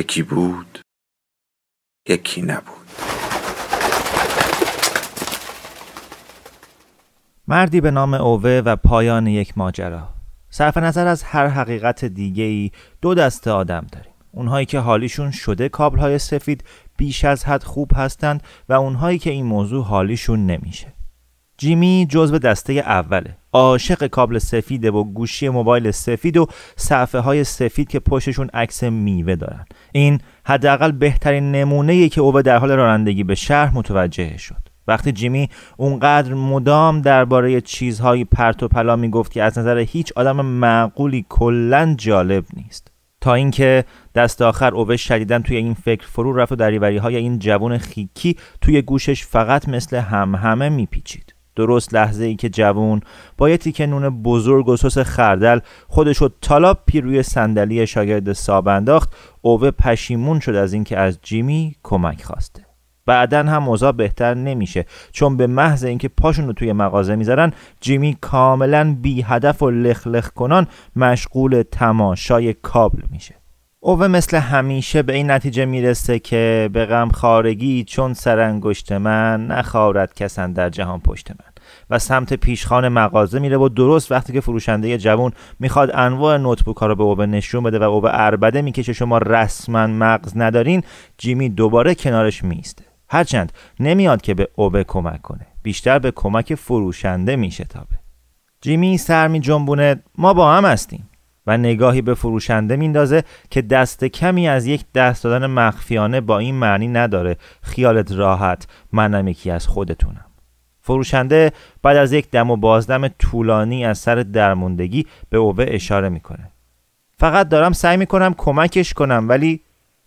یکی بود یکی نبود. مردی به نام اوه و پایان یک ماجرا. صرف نظر از هر حقیقت دیگه ای دو دسته آدم داریم. اونهایی که حالیشون شده کابل های سفید بیش از حد خوب هستند و اونهایی که این موضوع حالیشون نمیشه. جیمی جزو دسته اوله. عاشق کابل سفیده و گوشی موبایل سفید و صفحه های سفید که پشتشون عکس میوه دارن. این حداقل بهترین نمونه که او در حال رانندگی به شهر متوجه شد. وقتی جیمی اونقدر مدام درباره چیزهایی پرت و پلا می‌گفت که از نظر هیچ آدم معقولی کلا جالب نیست. تا اینکه دست آخر اوه شدیدن توی این فکر فرو رفت و دریوری های این جوون خیکی توی گوشش فقط مثل هم همه میپیچید. درست لحظه ای که جوون با یه تیکه نون بزرگ و سس خردل خودشو تالاپی روی صندلی شاگرد ساب انداخت اوه پشیمون شد از اینکه از جیمی کمک خواسته. بعدا هم اوضاع بهتر نمیشه چون به محض اینکه پاشون رو توی مغازه می‌ذارن جیمی کاملا بی هدف و لخ لخ کنان مشغول تماشای کابل میشه. اوه مثل همیشه به این نتیجه می‌رسه که به غم خارگی چون سرانگشت من نخارد کسن در جهان پشت من. و سمت پیشخان مغازه میره و درست وقتی که فروشنده جوون می‌خواد انواع نوتبوک ها رو به اوبه نشون بده و اوبه اربده می‌کشه شما رسما مغز ندارین؟ جیمی دوباره کنارش میسته هرچند نمیاد که به اوبه کمک کنه. بیشتر به کمک فروشنده میشتابه. جیمی سر می جنبونه ما با هم هستیم. و نگاهی به فروشنده میندازه که دست کمی از یک دست دادن مخفیانه با این معنی نداره. خیالت راحت منم یکی از خودتونم. فروشنده بعد از یک دم و بازدم طولانی از سر درموندگی به اوه اشاره می‌کنه. فقط دارم سعی می‌کنم کمکش کنم ولی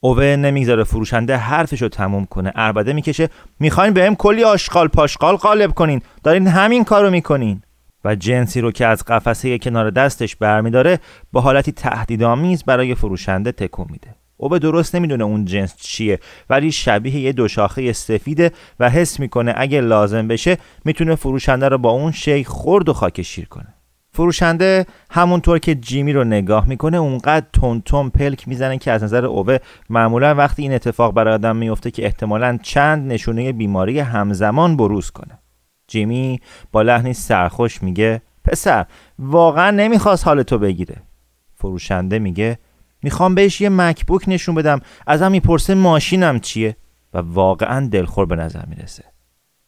اوه نمی‌ذاره فروشنده حرفشو تموم کنه. اربده می‌کشه می‌خواین بهم کلی آشغال پاشغال قالب کنین. دارین همین کارو می‌کنین. و جنسی رو که از قفسه کنار دستش برمیداره با حالتی تهدیدآمیز برای فروشنده تکون میده. او به درست نمی‌دونه اون جنس چیه ولی شبیه یه دوشاخه سفیده و حس می‌کنه اگه لازم بشه می‌تونه فروشنده رو با اون شی خرد و خاک شیر کنه. فروشنده همونطور که جیمی رو نگاه می‌کنه اونقدر تون تون پلک می‌زنه که از نظر اوه معمولا وقتی این اتفاق برای آدم میفته که احتمالا چند نشونه بیماری همزمان بروز کنه. جیمی با لحنی سرخوش میگه پسر واقعا نمی‌خواست حال تو بگیره. فروشنده میگه می‌خوام بهش یه مکبوک نشون بدم. ازم می‌پرسه ماشینم چیه؟ و واقعا دلخور به نظر می‌رسه.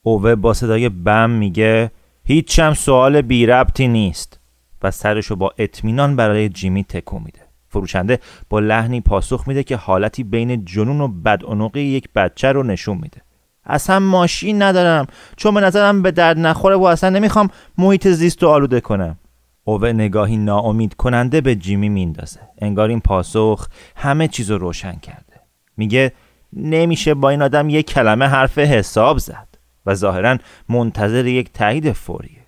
اوه با صدای بم میگه هیچم سوال بی ربطی نیست. و سرشو با اطمینان برای جیمی تکو میده. فروشنده با لحنی پاسخ میده که حالتی بین جنون و بدعنقی یک بچه رو نشون میده. اصلا ماشین ندارم. چون به نظرم به درد نخوره و اصلا نمی‌خوام محیط زیست رو آلوده کنم. اوه نگاهی ناامید کننده به جیمی میندازه. انگار این پاسخ همه چیز رو روشن کرده. میگه نمیشه با این آدم یک کلمه حرف حساب زد و ظاهرا منتظر یک تایید فوریه.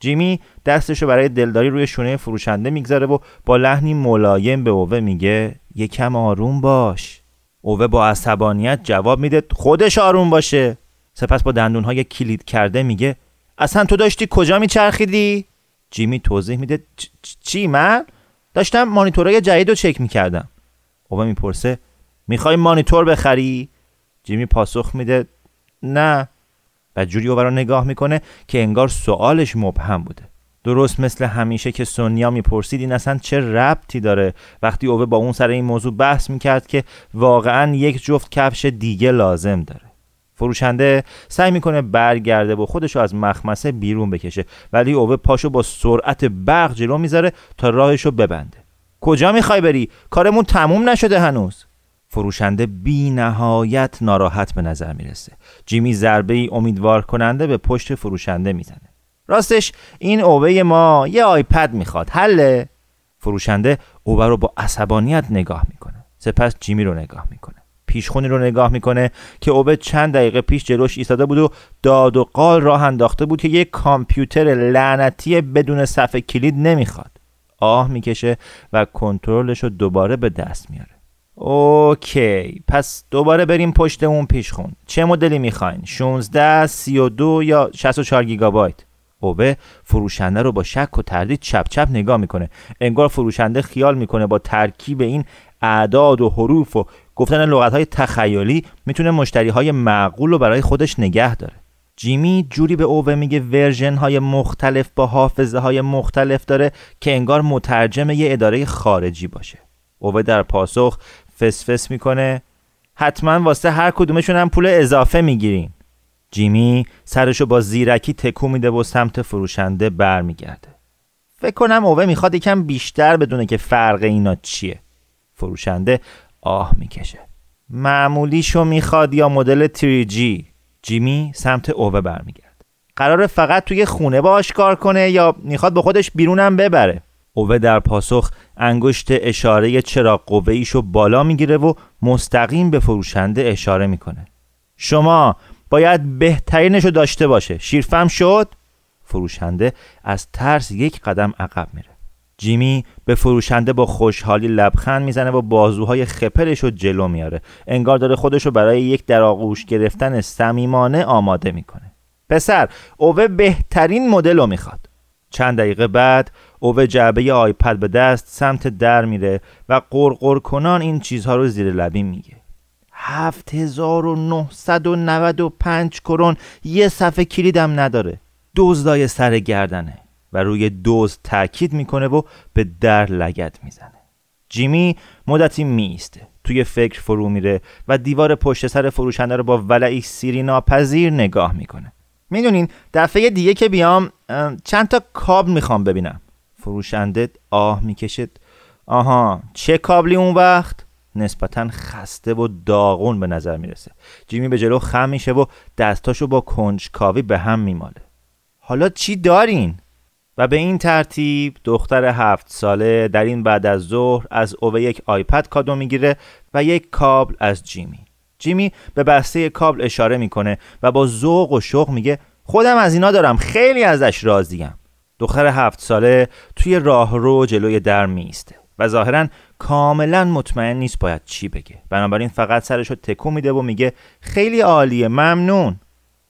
جیمی دستشو برای دلداری روی شونه فروشنده می‌گذاره و با لحنی ملایم به اوه میگه یکم آروم باش. اوه با عصبانیت جواب میده خودش آروم باشه. سپس با دندونهای کلید کرده میگه اصلا تو داشتی کجا میچرخیدی؟ جیمی توضیح میده. چی من؟ داشتم مانیتورهای جدید رو چک می‌کردم. اوه می‌پرسه می‌خوای مانیتور بخری؟ جیمی پاسخ میده نه. و جوری اوه رو نگاه می‌کنه که انگار سوالش مبهم بوده. درست مثل همیشه که سونیا می‌پرسید این اصلا چه ربطی داره؟ وقتی اوه با اون سر این موضوع بحث می‌کرد که واقعا یک جفت کفش دیگه لازم داره. فروشنده سعی می‌کنه برگرده و خودشو از مخمسه بیرون بکشه. ولی اوه پاشو با سرعت برق جلو می‌ذاره تا راهشو ببنده. کجا می‌خوای بری؟ کارمون تموم نشده هنوز. فروشنده بی نهایت ناراحت به نظر می‌رسه. جیمی ضربه ای امیدوار کننده به پشت فروشنده می‌زنه. راستش این اوه ما یه آیپد می‌خواد. حله؟ فروشنده اوبه رو با عصبانیت نگاه می‌کنه. سپس جیمی رو نگاه می‌کنه. پیشخونی رو نگاه می‌کنه که اوبه چند دقیقه پیش جلوش ایستاده بود و داد و قال راه انداخته بود که یک کامپیوتر لعنتی بدون صفحه کلید نمی‌خواد. آه می‌کشه و کنترلش رو دوباره به دست میاره اوکی پس دوباره بریم پشت اون پیشخون. چه مدلی می‌خواین؟ 16 32 یا 64 گیگابایت؟ اوبه فروشنده رو با شک و تردید چپ چپ نگاه می‌کنه. انگار فروشنده خیال می‌کنه با ترکیب این اعداد و حروف و گفتن لغت های تخیلی می‌تونه مشتری های معقول رو برای خودش نگه داره. جیمی جوری به اوه میگه ورژن های مختلف با حافظه های مختلف داره که انگار مترجم یه اداره خارجی باشه. اوه در پاسخ فسفس می‌کنه حتما واسه هر کدومشون هم پول اضافه می‌گیرین. جیمی سرشو با زیرکی تکو میده و سمت فروشنده برمیگرده. فکر کنم اوه می‌خواد یکم بیشتر بدونه که فرق اینا چیه. فروشنده آه می‌کشه. معمولیشو می‌خواد یا مدل 3G جیمی سمت اوه برمیگرده قرار فقط توی خونه باش کار کنه یا می‌خواد به خودش بیرونم ببره. اوه در پاسخ انگشت اشاره چراغ قوه بالا می‌گیره و مستقیم به فروشنده اشاره می‌کنه. شما باید بهترینشو داشته باشه. شیرفم شد؟ فروشنده از ترس یک قدم عقب میره. جیمی به فروشنده با خوشحالی لبخند می‌زنه و بازوهای خپلش رو جلو میاره. انگار داره خودش رو برای یک در آغوش گرفتن صمیمانه آماده می‌کنه. پسر اوه بهترین مدل رو می‌خواد. چند دقیقه بعد اوه جعبه آیپد به دست سمت در میره و قرقر کنان این چیزها رو زیر لبی میگه. 7995 کرون یه صفحه کلیدم نداره. دزدای سر گردنه. و روی دوز تاکید می‌کنه و به در لگت می‌زنه. جیمی مدتی میسته توی فکر فرو میره و دیوار پشت سر فروشنده رو با ولعی سیری ناپذیر نگاه می‌کنه. می‌دونین دفعه دیگه که بیام چند تا کابل می‌خوام ببینم. فروشنده آه می‌کشد آها چه کابلی اون وقت؟ نسبتا خسته و داغون به نظر می‌رسه. جیمی به جلو خم میشه و دستاشو با کنجکاوی به هم میماله. حالا چی دارین؟ و به این ترتیب دختر هفت ساله در این بعد از ظهر از اوه یک آیپد کادو می‌گیره و یک کابل از جیمی. جیمی به بسته کابل اشاره می‌کنه و با ذوق و شوق میگه خودم از اینا دارم خیلی ازش راضیم. دختر هفت ساله توی راهرو جلوی در میسته و ظاهرا کاملا مطمئن نیست باید چی بگه. بنابراین فقط سرشو تکو میده و میگه خیلی عالیه ممنون.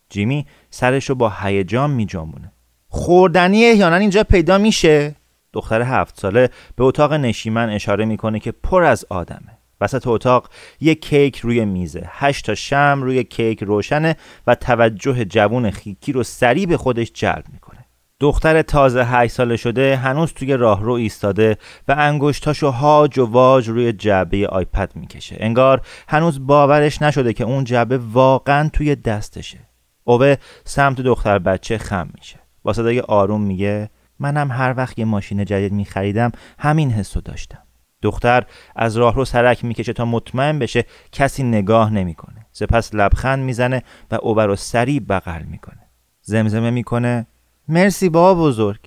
جیمی سرشو با هیجان میجنبونه. خوردنی احیانا اینجا پیدا میشه؟ دختر هفت ساله به اتاق نشیمن اشاره می‌کنه که پر از آدمه. وسط اتاق یک کیک روی میزه. هشت تا شم روی کیک روشنه و توجه جوون خیکی رو سریع به خودش جلب می‌کنه. دختر تازه هشت ساله شده هنوز توی راهرو ایستاده و انگشتاشو هاج و واج روی جعبه آیپد می‌کشه. انگار هنوز باورش نشده که اون جعبه واقعا توی دستشه. اوه سمت دختر بچه خم میشه. با صدای آروم میگه منم هر وقت یه ماشین جدید میخریدم همین حسو داشتم. دختر از راه رو سرک می‌کشه تا مطمئن بشه کسی نگاه نمی‌کنه. سپس لبخند می‌زنه و اوبر رو سریع بغل می‌کنه. زمزمه می‌کنه. مرسی بابا بزرگ.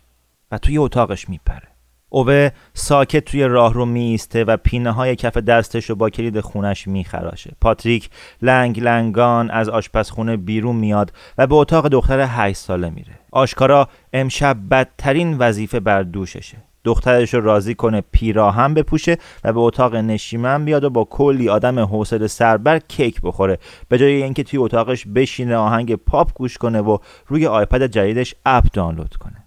و توی اتاقش میپره. اوه ساکت توی راه رو میسته و پینه های کف دستش رو با کلید خونش میخراشه. پاتریک لنگ لنگان از آشپزخونه بیرون میاد و به اتاق دختر هشت ساله میره. آشکارا امشب بدترین وظیفه بر دوششه. دخترش رو راضی کنه پیراهم بپوشه و به اتاق نشیمن بیاد و با کلی آدم حوصله سربر کیک بخوره. به جای اینکه توی اتاقش بشینه آهنگ پاپ گوش کنه و روی آیپد جدیدش اپ دانلود کنه.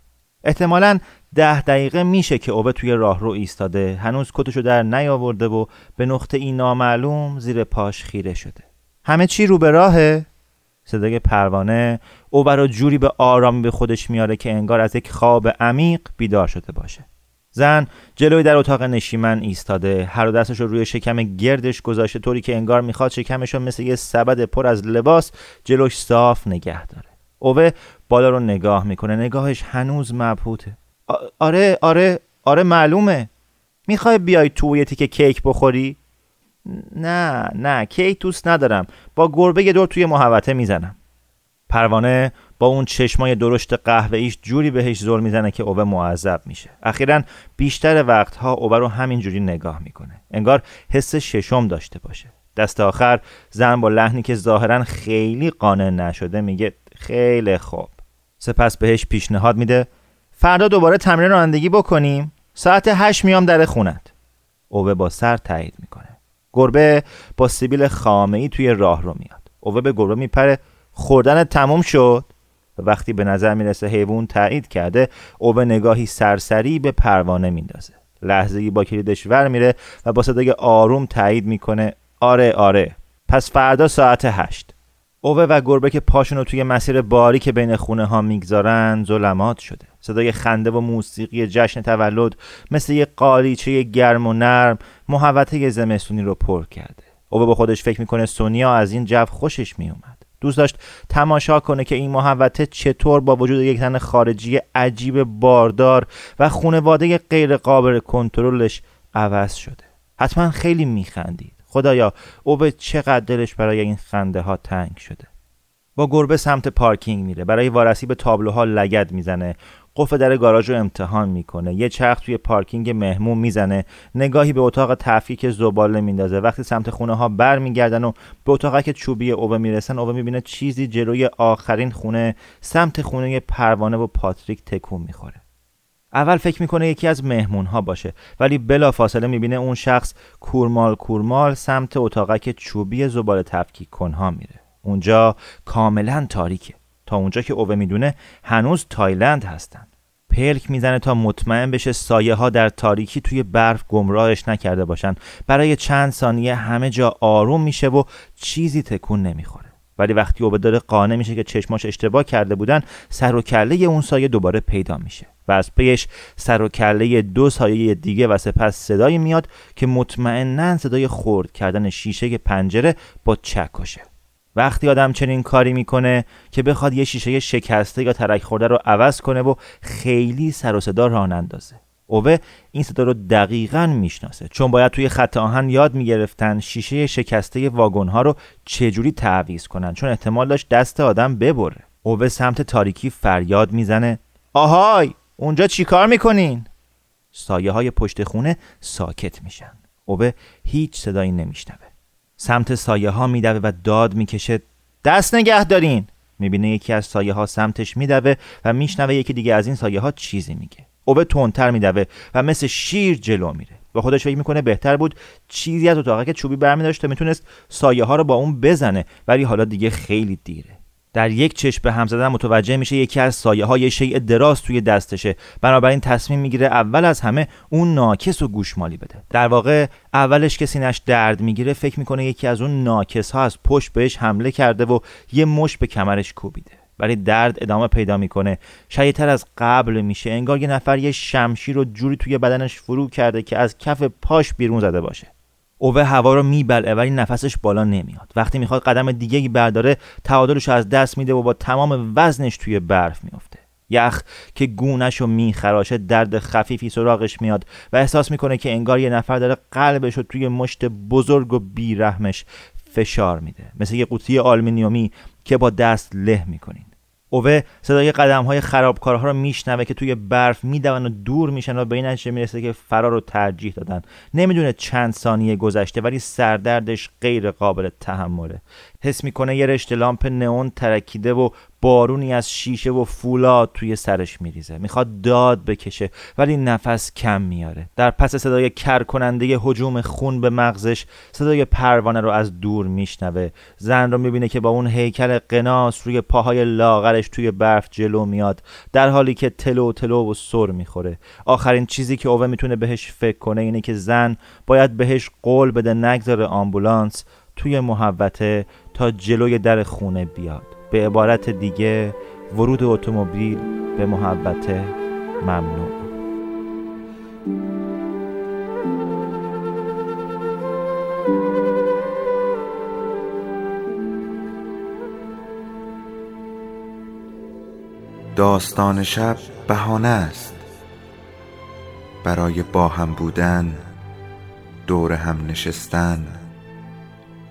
احتمالا ده دقیقه میشه که اوبه توی راهرو ایستاده. هنوز کتشو در نیاورده و به نقطه ای نامعلوم زیر پاش خیره شده. همه چی رو به راهه؟ صدای پروانه. اوبه رو جوری به آرامی به خودش میاره که انگار از یک خواب عمیق بیدار شده باشه. زن جلوی در اتاق نشیمن ایستاده. هر دستش رو روی شکم گردش گذاشته طوری که انگار می‌خواد شکمش رو مثل یه سبد پر از لباس جلوش صاف نگه داره. اوه بالا رو نگاه می‌کنه. نگاهش هنوز مبهوته. آره آره آره معلومه. می‌خوای بیای تو یه تیکه کیک بخوری؟ نه نه کیک دوست ندارم. با گربه یه دور توی محوطه می‌زنم. پروانه با اون چشمای درشت قهوه‌ایش جوری بهش زل می‌زنه که اوبه معذب میشه. اخیرا بیشتر وقتها اوبه رو همینجوری نگاه می‌کنه. انگار حس ششم داشته باشه. دست آخر زن با لحنی که ظاهرا خیلی قانع نشده میگه خیلی خوب. سپس بهش پیشنهاد میده فردا دوباره تمرین رانندگی بکنیم. ساعت هشت میام در خونت. اوبه با سر تایید می‌کنه. گربه با سیبیل خامه ای توی راه رو میاد. اوبه به گربه میپره. خوردن تموم شد؟ و وقتی به نظر می‌رسه حیوان تایید کرده اوبه نگاهی سرسری به پروانه میندازه. لحظه با کلیدش ور میره و با صدای آروم تایید می‌کنه. آره آره. پس فردا ساعت هشت. اوه و گربه که پاشون رو توی مسیر باری که بین خونه ها می‌گذارن ظلمات شده. صدای خنده و موسیقی جشن تولد مثل یه قالیچه گرم و نرم محوطه زمستونی رو پر کرده. اوه با خودش فکر می‌کنه سونیا از این جو خوشش میومد دوست داشت تماشا کنه که این محوطه چطور با وجود یک تن خارجی عجیب باردار و خونواده غیر قابل کنترلش عوض شده. حتما خیلی میخندید. خدایا او به چقدر دلش برای این خنده ها تنگ شده. با گربه سمت پارکینگ میره برای وارسی به تابلوها لگد می‌زنه قفل در گاراژ رو امتحان می‌کنه یه چرخ توی پارکینگ مهمون می‌زنه نگاهی به اتاق تفکیک زباله میندازه. وقتی سمت خونه ها برمیگردن و به اتاقی که چوبی اوبه می‌رسن اوبه می‌بینه چیزی جلوی آخرین خونه سمت خونه پروانه و پاتریک تکون می‌خوره. اول فکر می‌کنه یکی از مهمون ها باشه ولی بلا فاصله می‌بینه اون شخص کورمال کورمال سمت اتاقک چوبی زباله تفکیک کنها میره. اونجا کاملا تاریکه. تا اونجا که اوه می‌دونه هنوز تایلند هستن. پلک می‌زنه تا مطمئن بشه سایه ها در تاریکی توی برف گمراهش نکرده باشن. برای چند ثانیه همه جا آروم میشه و چیزی تکون نمی‌خوره. ولی وقتی اوبه داره قانع میشه که چشماش اشتباه کرده بودن سر و کله اون سایه دوباره پیدا میشه و از پیش سر و کله دو سایه دیگه و سپس صدایی میاد که مطمئنا صدای خورد کردن شیشه پنجره با چکشه. وقتی آدم چنین کاری می‌کنه که بخواد یه شیشه شکسته یا ترک خورده رو عوض کنه و خیلی سر و صدا ران اندازه اوه این صدا رو دقیقا می‌شناسه. چون باید توی خط آهن یاد می‌گرفتن شیشه شکسته واگن ها رو چجوری تعویز کنن. چون احتمال داشت دست آدم ببره. اوه سمت تاریکی فریاد می‌زنه. آهای! اونجا چیکار می‌کنین؟ سایه های پشت خونه ساکت میشن. اوه هیچ صدایی نمیشنوه. سمت سایه ها میدوه و داد می‌کشه. دست نگه دارین! می‌بینه یکی از سایه ها سمتش میدوه و میشنوه یکی دیگه از این سایه ها چیزی میگه. اوبه تندتر میدوه و مثل شیر جلو میره. و خودش فکر می‌کنه بهتر بود چیزی از که چوبی برمی داشت تا می‌تونست سایه ها رو با اون بزنه ولی حالا دیگه خیلی دیره. در یک چشم به هم زدن متوجه میشه یکی از سایه های شیء دراز توی دستشه. بنابراین تصمیم می‌گیره اول از همه اون ناکس و گوشمالی بده. در واقع اولش که سینش درد می‌گیره فکر می‌کنه یکی از اون ناکس ها از پشت بهش حمله کرده و یه مش به کمرش کوبیده. ولی درد ادامه پیدا می‌کنه. شدیدتر از قبل میشه. انگار یه نفر یه شمشیر رو جوری توی بدنش فرو کرده که از کف پاش بیرون زده باشه. اوه هوا رو میبلعه ولی نفسش بالا نمیاد. وقتی می‌خواد قدم دیگه برداره تعادلش از دست میده و با تمام وزنش توی برف میافته. یخ که گونش رو میخراشه درد خفیفی سراغش میاد و احساس می‌کنه که انگار یه نفر داره قلبش رو توی مشت بزرگ و بیرحمش فشار میده. مثل یه قوطی آلمینیومی که با دست له می‌کنین. اوه صدای قدم های خرابکارها رو میشنوه که توی برف میدون و دور میشن و به این نتیجه می‌رسه که فرار رو ترجیح دادن. نمی‌دونه چند ثانیه گذشته ولی سردردش غیر قابل تحمله. حس می‌کنه یه رشته لامپ نئون ترکیده و بارونی از شیشه و فولاد توی سرش میریزه. می‌خواد داد بکشه ولی نفس کم میاره. در پس صدای کر کننده حجوم خون به مغزش صدای پروانه رو از دور میشنوه. زن رو می‌بینه که با اون هیکل قناس روی پاهای لاغرش توی برف جلو میاد در حالی که تلو تلو و سر می‌خوره. آخرین چیزی که اوه می‌تونه بهش فکر کنه اینه که زن باید بهش قول بده نگذاره آمبولانس. توی محوته تا جلوی در خونه بیاد. به عبارت دیگه ورود اتومبیل به محوته ممنوع. داستان شب بهانه است. برای با هم بودن دور هم نشستن.